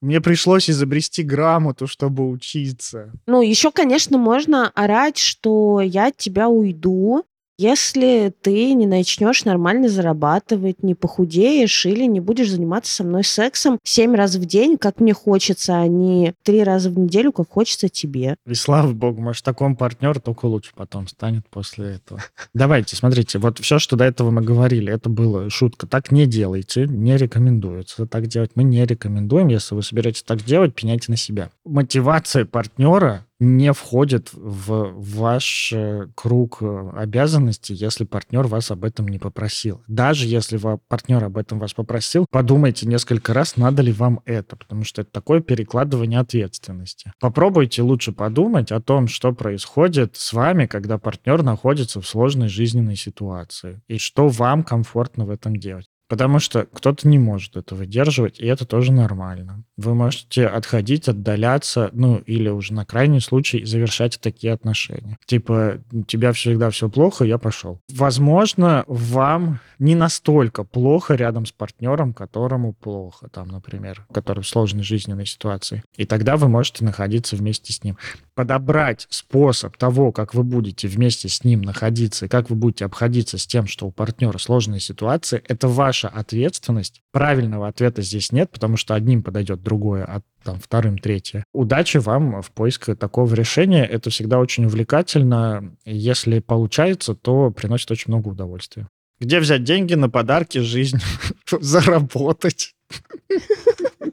Мне пришлось изобрести грамоту, чтобы учиться. Ну, еще, конечно, можно орать, что я от тебя уйду, если ты не начнешь нормально зарабатывать, не похудеешь или не будешь заниматься со мной сексом семь раз в день, как мне хочется, а не три раза в неделю, как хочется тебе. И слава богу, может, такой партнер только лучше потом станет после этого. Давайте, смотрите, вот все, что до этого мы говорили, это было шутка. Так не делайте, не рекомендуется так делать. Мы не рекомендуем. Если вы собираетесь так делать, пеняйте на себя. Мотивация партнера не входит в ваш э, круг э, обязанностей, если партнер вас об этом не попросил. Даже если партнер об этом вас попросил, подумайте несколько раз, надо ли вам это, потому что это такое перекладывание ответственности. Попробуйте лучше подумать о том, что происходит с вами, когда партнер находится в сложной жизненной ситуации, и что вам комфортно в этом делать. Потому что кто-то не может это выдерживать, и это тоже нормально. Вы можете отходить, отдаляться, ну, или уже на крайний случай завершать такие отношения. Типа, у тебя всегда все плохо, я пошел. Возможно, вам не настолько плохо рядом с партнером, которому плохо, там, например, который в сложной жизненной ситуации. И тогда вы можете находиться вместе с ним. Подобрать способ того, как вы будете вместе с ним находиться, и как вы будете обходиться с тем, что у партнера сложная ситуация, это ваш ваша ответственность. Правильного ответа здесь нет, потому что одним подойдет другое, а там вторым третье. Удачи вам в поиске такого решения. Это всегда очень увлекательно. Если получается, то приносит очень много удовольствия. Где взять деньги на подарки, жизнь, *laughs* заработать?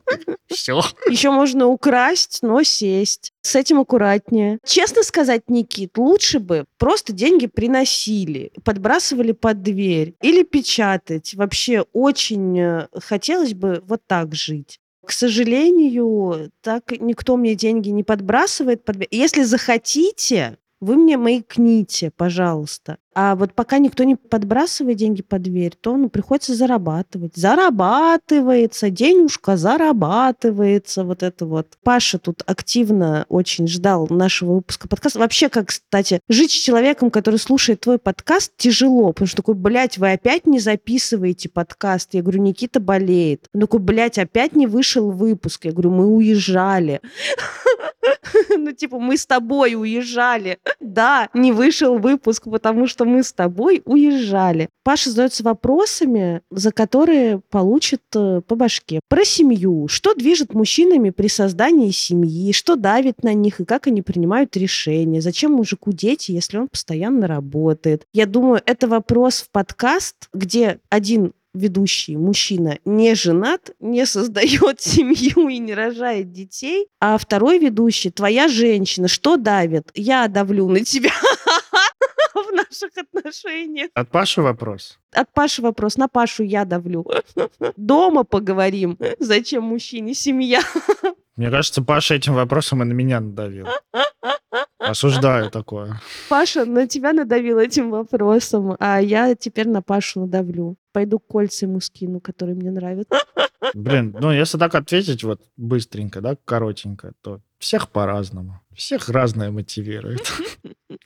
*laughs* Все. Еще можно украсть, но сесть. С этим аккуратнее. Честно сказать, Никит, лучше бы просто деньги приносили, подбрасывали под дверь или печатать. Вообще очень э, хотелось бы вот так жить. К сожалению, так никто мне деньги не подбрасывает. Под... Если захотите, вы мне маякните, пожалуйста. А вот пока никто не подбрасывает деньги под дверь, то ну, приходится зарабатывать. Зарабатывается, денежка зарабатывается, вот это вот. Паша тут активно очень ждал нашего выпуска подкаста. Вообще, как, кстати, жить с человеком, который слушает твой подкаст, тяжело, потому что такой, блядь, вы опять не записываете подкаст. Я говорю, Никита болеет. Он такой, блядь, опять не вышел выпуск. Я говорю, мы уезжали. *laughs* Ну, типа, мы с тобой уезжали. Да, не вышел выпуск, потому что мы с тобой уезжали. Паша задается вопросами, за которые получит э, по башке. Про семью. Что движет мужчинами при создании семьи? Что давит на них и как они принимают решения? Зачем мужику дети, если он постоянно работает? Я думаю, это вопрос в подкаст, где один ведущий мужчина не женат, не создает *laughs* семью и не рожает детей, а второй ведущий, твоя женщина, что давит? Я давлю на тебя наших отношениях. От Паши вопрос. От Паши вопрос. На Пашу я давлю. Дома поговорим. Зачем мужчине семья? Мне кажется, Паша этим вопросом и на меня надавил. Осуждаю такое. Паша на тебя надавил этим вопросом, а я теперь на Пашу надавлю. Пойду кольца ему скину, которые мне нравятся. Блин, ну если так ответить вот быстренько, да, коротенько, то всех по-разному. Всех разное мотивирует. *laughs*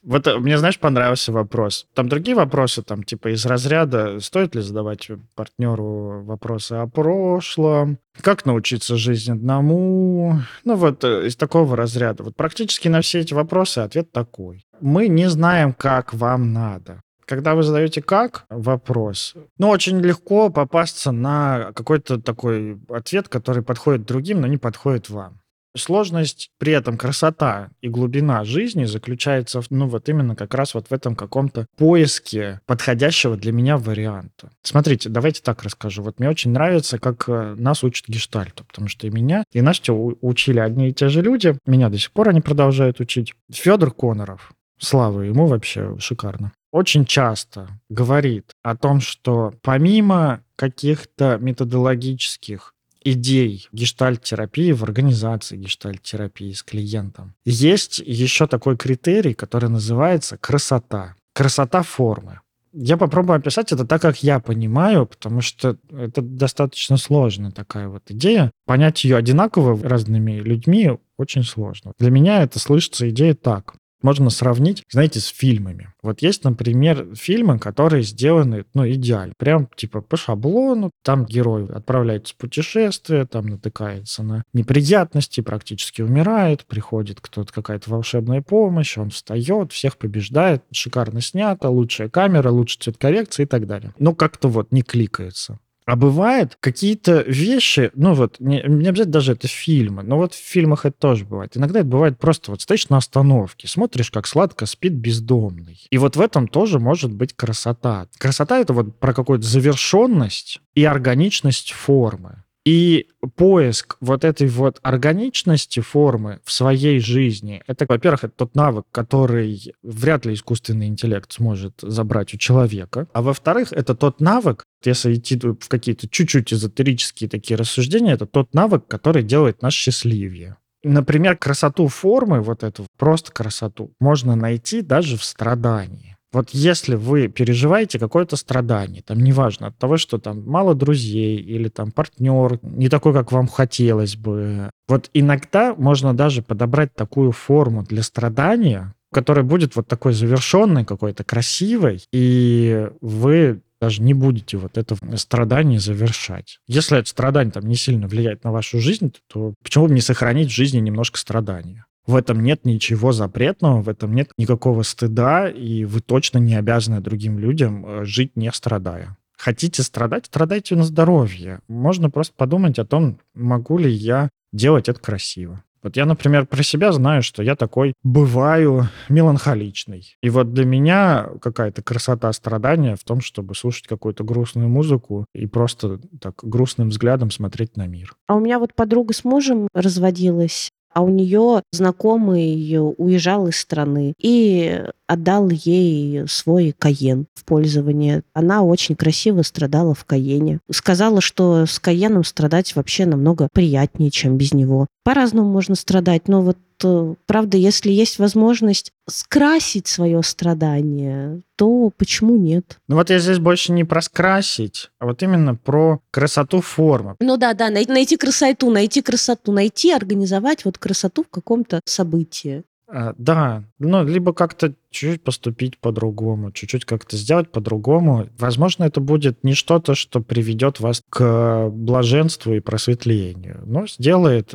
Вот э, мне, знаешь, понравился вопрос. Там другие вопросы, там, типа, из разряда, стоит ли задавать партнеру вопросы о прошлом, как научиться жизни одному, ну, вот э, из такого разряда. Вот практически на все эти вопросы ответ такой. Мы не знаем, как вам надо. Когда вы задаете как вопрос, ну, очень легко попасться на какой-то такой ответ, который подходит другим, но не подходит вам. Сложность, при этом красота и глубина жизни заключается, ну, вот именно как раз вот в этом каком-то поиске подходящего для меня варианта. Смотрите, давайте так расскажу. Вот мне очень нравится, как э, нас учат гештальту, потому что и меня, и Настю учили одни и те же люди. Меня до сих пор они продолжают учить. Федор Коноров, слава ему вообще шикарно очень часто говорит о том, что помимо каких-то методологических идей гештальт-терапии в организации гештальт-терапии с клиентом. Есть еще такой критерий, который называется красота. Красота формы. Я попробую описать это так, как я понимаю, потому что это достаточно сложная такая вот идея. Понять ее одинаково разными людьми очень сложно. Для меня это слышится идея так можно сравнить, знаете, с фильмами. Вот есть, например, фильмы, которые сделаны, ну, идеально. Прям, типа, по шаблону. Там герой отправляется в путешествие, там натыкается на неприятности, практически умирает, приходит кто-то, какая-то волшебная помощь, он встает, всех побеждает, шикарно снято, лучшая камера, лучший цвет коррекции и так далее. Но как-то вот не кликается. А бывает какие-то вещи, ну вот, не, не обязательно даже это фильмы, но вот в фильмах это тоже бывает. Иногда это бывает просто вот стоишь на остановке, смотришь, как сладко спит бездомный. И вот в этом тоже может быть красота. Красота — это вот про какую-то завершенность и органичность формы. И поиск вот этой вот органичности формы в своей жизни, это, во-первых, это тот навык, который вряд ли искусственный интеллект сможет забрать у человека. А во-вторых, это тот навык, если идти в какие-то чуть-чуть эзотерические такие рассуждения, это тот навык, который делает нас счастливее. Например, красоту формы, вот эту просто красоту, можно найти даже в страдании. Вот если вы переживаете какое-то страдание, там неважно от того, что там мало друзей или там партнер не такой, как вам хотелось бы, вот иногда можно даже подобрать такую форму для страдания, которая будет вот такой завершенной, какой-то красивой, и вы даже не будете вот это страдание завершать. Если это страдание там не сильно влияет на вашу жизнь, то почему бы не сохранить в жизни немножко страдания? В этом нет ничего запретного, в этом нет никакого стыда, и вы точно не обязаны другим людям э, жить не страдая. Хотите страдать, страдайте на здоровье. Можно просто подумать о том, могу ли я делать это красиво. Вот я, например, про себя знаю, что я такой бываю меланхоличный. И вот для меня какая-то красота страдания в том, чтобы слушать какую-то грустную музыку и просто так грустным взглядом смотреть на мир. А у меня вот подруга с мужем разводилась, а у нее знакомый уезжал из страны. И отдал ей свой Каен в пользование. Она очень красиво страдала в Каене. Сказала, что с Каеном страдать вообще намного приятнее, чем без него. По-разному можно страдать, но вот э, правда, если есть возможность скрасить свое страдание, то почему нет? Ну вот я здесь больше не про скрасить, а вот именно про красоту формы. Ну да, да, найти красоту, найти красоту, найти, организовать вот красоту в каком-то событии. А, да, ну, либо как-то чуть-чуть поступить по-другому, чуть-чуть как-то сделать по-другому. Возможно, это будет не что-то, что приведет вас к блаженству и просветлению, но сделает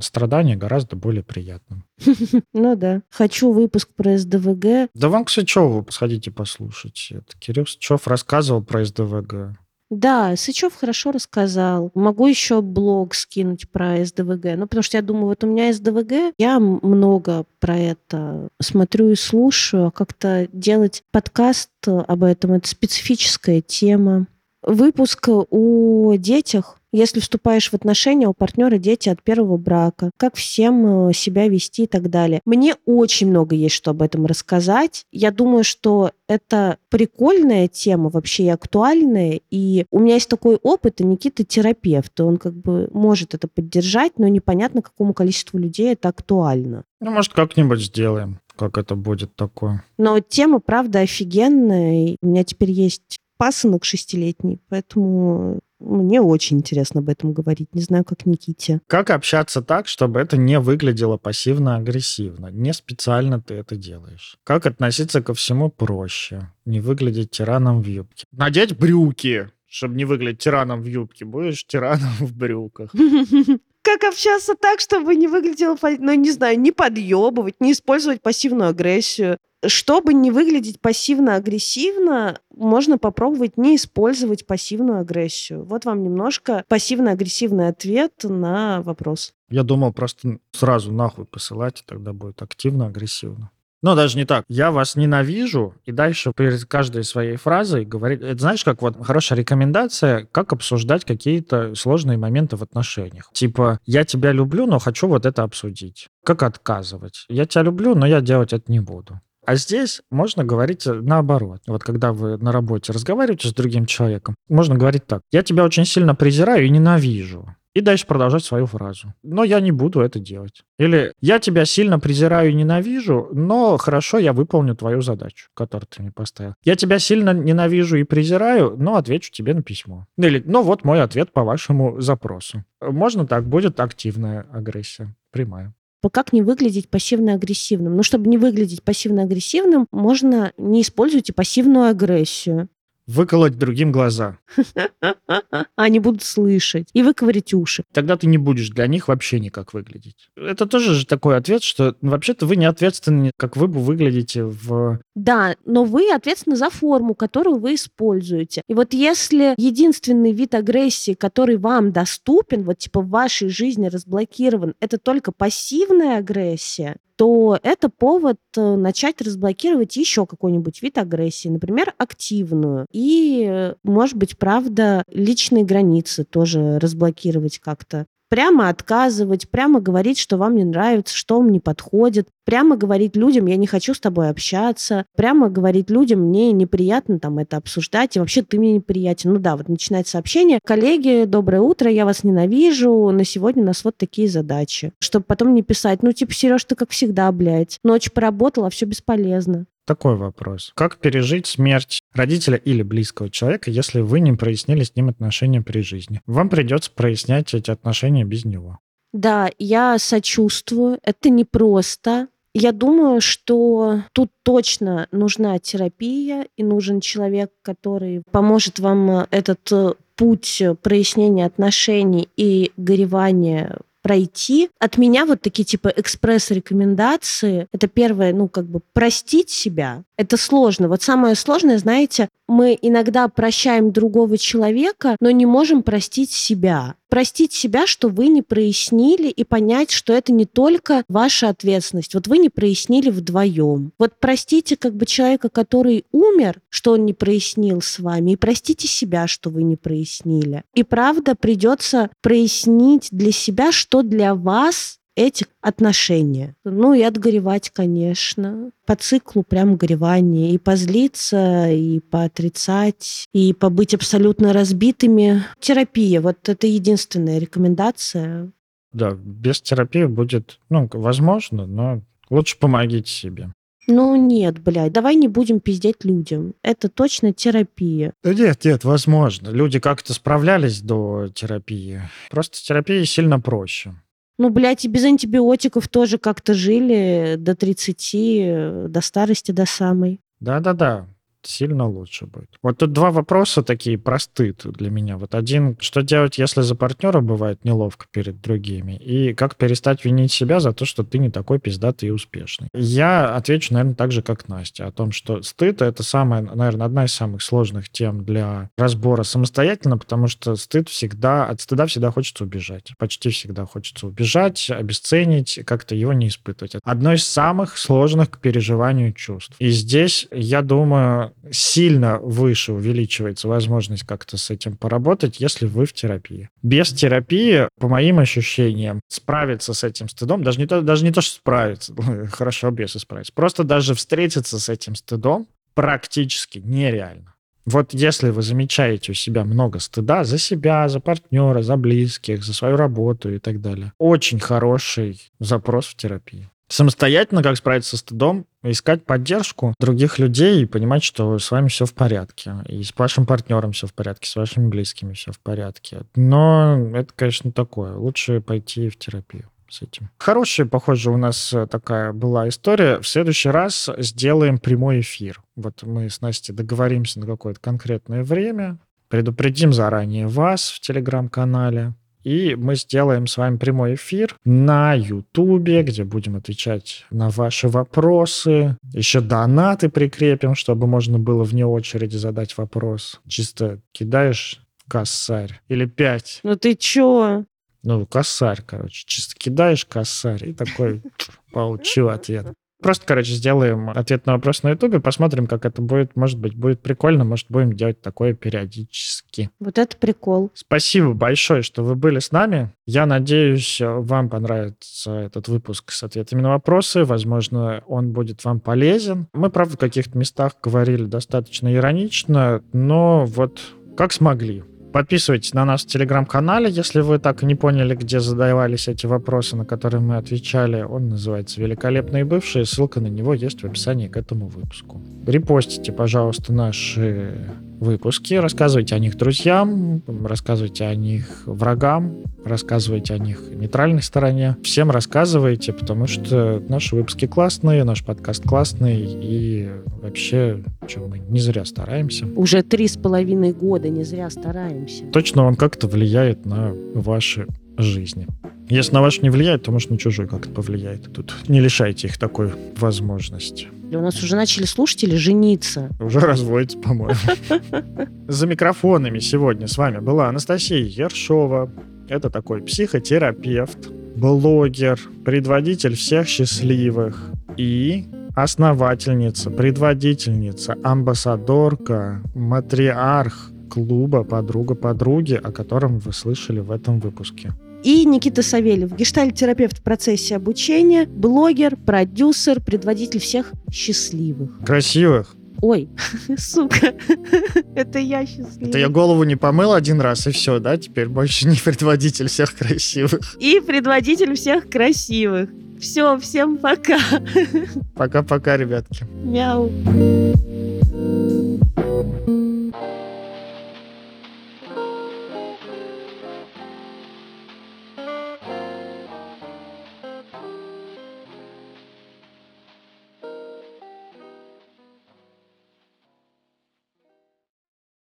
страдание гораздо более приятным. *laughs* Ну да. Хочу выпуск про СДВГ. Да вам к Сычеву сходите послушать. Это Кирилл Сычев рассказывал про СДВГ. Да, Сычев хорошо рассказал. Могу еще блог скинуть про СДВГ. Ну, потому что я думаю, вот у меня СДВГ, я много про это смотрю и слушаю. А как-то делать подкаст об этом, это специфическая тема. Выпуск о детях если вступаешь в отношения, у партнера дети от первого брака, как всем э, себя вести и так далее. Мне очень много есть что об этом рассказать. Я думаю, что это прикольная тема вообще и актуальная. И у меня есть такой опыт, и Никита терапевт, и он как бы может это поддержать, но непонятно, какому количеству людей это актуально. Ну, может, как-нибудь сделаем как это будет такое. Но тема, правда, офигенная. И у меня теперь есть пасынок шестилетний, поэтому мне очень интересно об этом говорить. Не знаю, как Никите. Как общаться так, чтобы это не выглядело пассивно-агрессивно? Не специально ты это делаешь. Как относиться ко всему проще? Не выглядеть тираном в юбке. Надеть брюки, чтобы не выглядеть тираном в юбке. Будешь тираном в брюках. *laughs* Как общаться так, чтобы не выглядело, ну, не знаю, не подъебывать, не использовать пассивную агрессию чтобы не выглядеть пассивно-агрессивно, можно попробовать не использовать пассивную агрессию. Вот вам немножко пассивно-агрессивный ответ на вопрос. Я думал просто сразу нахуй посылать, и тогда будет активно-агрессивно. Но даже не так. Я вас ненавижу, и дальше перед каждой своей фразой говорить... Это знаешь, как вот хорошая рекомендация, как обсуждать какие-то сложные моменты в отношениях. Типа, я тебя люблю, но хочу вот это обсудить. Как отказывать? Я тебя люблю, но я делать это не буду. А здесь можно говорить э, наоборот. Вот когда вы на работе разговариваете с другим человеком, можно говорить так. Я тебя очень сильно презираю и ненавижу. И дальше продолжать свою фразу. Но я не буду это делать. Или я тебя сильно презираю и ненавижу, но хорошо, я выполню твою задачу, которую ты мне поставил. Я тебя сильно ненавижу и презираю, но отвечу тебе на письмо. Или, ну вот мой ответ по вашему запросу. Можно так, будет активная агрессия. Прямая как не выглядеть пассивно-агрессивным. Но чтобы не выглядеть пассивно-агрессивным, можно не используйте пассивную агрессию выколоть другим глаза. *laughs* Они будут слышать. И выковырить уши. Тогда ты не будешь для них вообще никак выглядеть. Это тоже же такой ответ, что ну, вообще-то вы не ответственны, как вы бы выглядите в... Да, но вы ответственны за форму, которую вы используете. И вот если единственный вид агрессии, который вам доступен, вот типа в вашей жизни разблокирован, это только пассивная агрессия, то это повод э, начать разблокировать еще какой-нибудь вид агрессии, например, активную. И, э, может быть, правда, личные границы тоже разблокировать как-то прямо отказывать, прямо говорить, что вам не нравится, что вам не подходит, прямо говорить людям, я не хочу с тобой общаться, прямо говорить людям, мне неприятно там это обсуждать, и вообще ты мне неприятен. Ну да, вот начинать сообщение, коллеги, доброе утро, я вас ненавижу, на сегодня у нас вот такие задачи. Чтобы потом не писать, ну типа, Сереж, ты как всегда, блядь, ночь поработала, а все бесполезно. Такой вопрос. Как пережить смерть родителя или близкого человека, если вы не прояснили с ним отношения при жизни? Вам придется прояснять эти отношения без него. Да, я сочувствую. Это непросто. Я думаю, что тут точно нужна терапия и нужен человек, который поможет вам этот э, путь прояснения отношений и горевания пройти. От меня вот такие типа экспресс-рекомендации. Это первое, ну, как бы простить себя. Это сложно. Вот самое сложное, знаете, мы иногда прощаем другого человека, но не можем простить себя. Простить себя, что вы не прояснили, и понять, что это не только ваша ответственность. Вот вы не прояснили вдвоем. Вот простите как бы человека, который умер, что он не прояснил с вами, и простите себя, что вы не прояснили. И правда придется прояснить для себя, что для вас эти отношения. Ну и отгоревать, конечно. По циклу прям горевание. И позлиться, и поотрицать, и побыть абсолютно разбитыми. Терапия. Вот это единственная рекомендация. Да, без терапии будет, ну, возможно, но лучше помогите себе. Ну нет, блядь, давай не будем пиздеть людям. Это точно терапия. Да нет, нет, возможно. Люди как-то справлялись до терапии. Просто терапия сильно проще. Ну, блядь, и без антибиотиков тоже как-то жили до 30, до старости, до самой. Да-да-да сильно лучше будет. Вот тут два вопроса такие простые для меня. Вот один, что делать, если за партнера бывает неловко перед другими? И как перестать винить себя за то, что ты не такой пиздатый и успешный? Я отвечу, наверное, так же, как Настя, о том, что стыд — это самая, наверное, одна из самых сложных тем для разбора самостоятельно, потому что стыд всегда, от стыда всегда хочется убежать. Почти всегда хочется убежать, обесценить, как-то его не испытывать. Одно из самых сложных к переживанию чувств. И здесь, я думаю, сильно выше увеличивается возможность как-то с этим поработать, если вы в терапии. Без терапии, по моим ощущениям, справиться с этим стыдом, даже не то, даже не то что справиться, *laughs* хорошо без справиться, просто даже встретиться с этим стыдом практически нереально. Вот если вы замечаете у себя много стыда за себя, за партнера, за близких, за свою работу и так далее, очень хороший запрос в терапию самостоятельно, как справиться с стыдом, искать поддержку других людей и понимать, что с вами все в порядке. И с вашим партнером все в порядке, с вашими близкими все в порядке. Но это, конечно, такое. Лучше пойти в терапию с этим. Хорошая, похоже, у нас э, такая была история. В следующий раз сделаем прямой эфир. Вот мы с Настей договоримся на какое-то конкретное время, предупредим заранее вас в телеграм-канале, и мы сделаем с вами прямой эфир на Ютубе, где будем отвечать на ваши вопросы. Еще донаты прикрепим, чтобы можно было вне очереди задать вопрос. Чисто кидаешь косарь или пять. Ну ты чё? Ну, косарь, короче. Чисто кидаешь косарь и такой *laughs* получил ответ. Просто, короче, сделаем ответ на вопрос на Ютубе, посмотрим, как это будет. Может быть, будет прикольно, может, будем делать такое периодически. Вот это прикол. Спасибо большое, что вы были с нами. Я надеюсь, вам понравится этот выпуск с ответами на вопросы. Возможно, он будет вам полезен. Мы, правда, в каких-то местах говорили достаточно иронично, но вот как смогли. Подписывайтесь на нас в телеграм-канале, если вы так и не поняли, где задавались эти вопросы, на которые мы отвечали. Он называется «Великолепные бывшие». Ссылка на него есть в описании к этому выпуску. Репостите, пожалуйста, наши выпуски, рассказывайте о них друзьям, рассказывайте о них врагам, рассказывайте о них нейтральной стороне. Всем рассказывайте, потому что наши выпуски классные, наш подкаст классный, и вообще, что мы не зря стараемся. Уже три с половиной года не зря стараемся. Точно он как-то влияет на ваши жизни. Если на ваш не влияет, то, может, на чужой как-то повлияет. Тут не лишайте их такой возможности. У нас уже начали слушатели жениться. Уже разводятся, по-моему. *laughs* За микрофонами сегодня с вами была Анастасия Ершова. Это такой психотерапевт, блогер, предводитель всех счастливых и основательница, предводительница, амбассадорка, матриарх клуба «Подруга подруги», о котором вы слышали в этом выпуске. И Никита Савельев, гештальт-терапевт в процессе обучения, блогер, продюсер, предводитель всех счастливых. Красивых. Ой, *laughs* сука, *laughs* это я счастлив. Это я голову не помыл один раз, и все, да? Теперь больше не предводитель всех красивых. И предводитель всех красивых. Все, всем пока. *laughs* Пока-пока, ребятки. Мяу.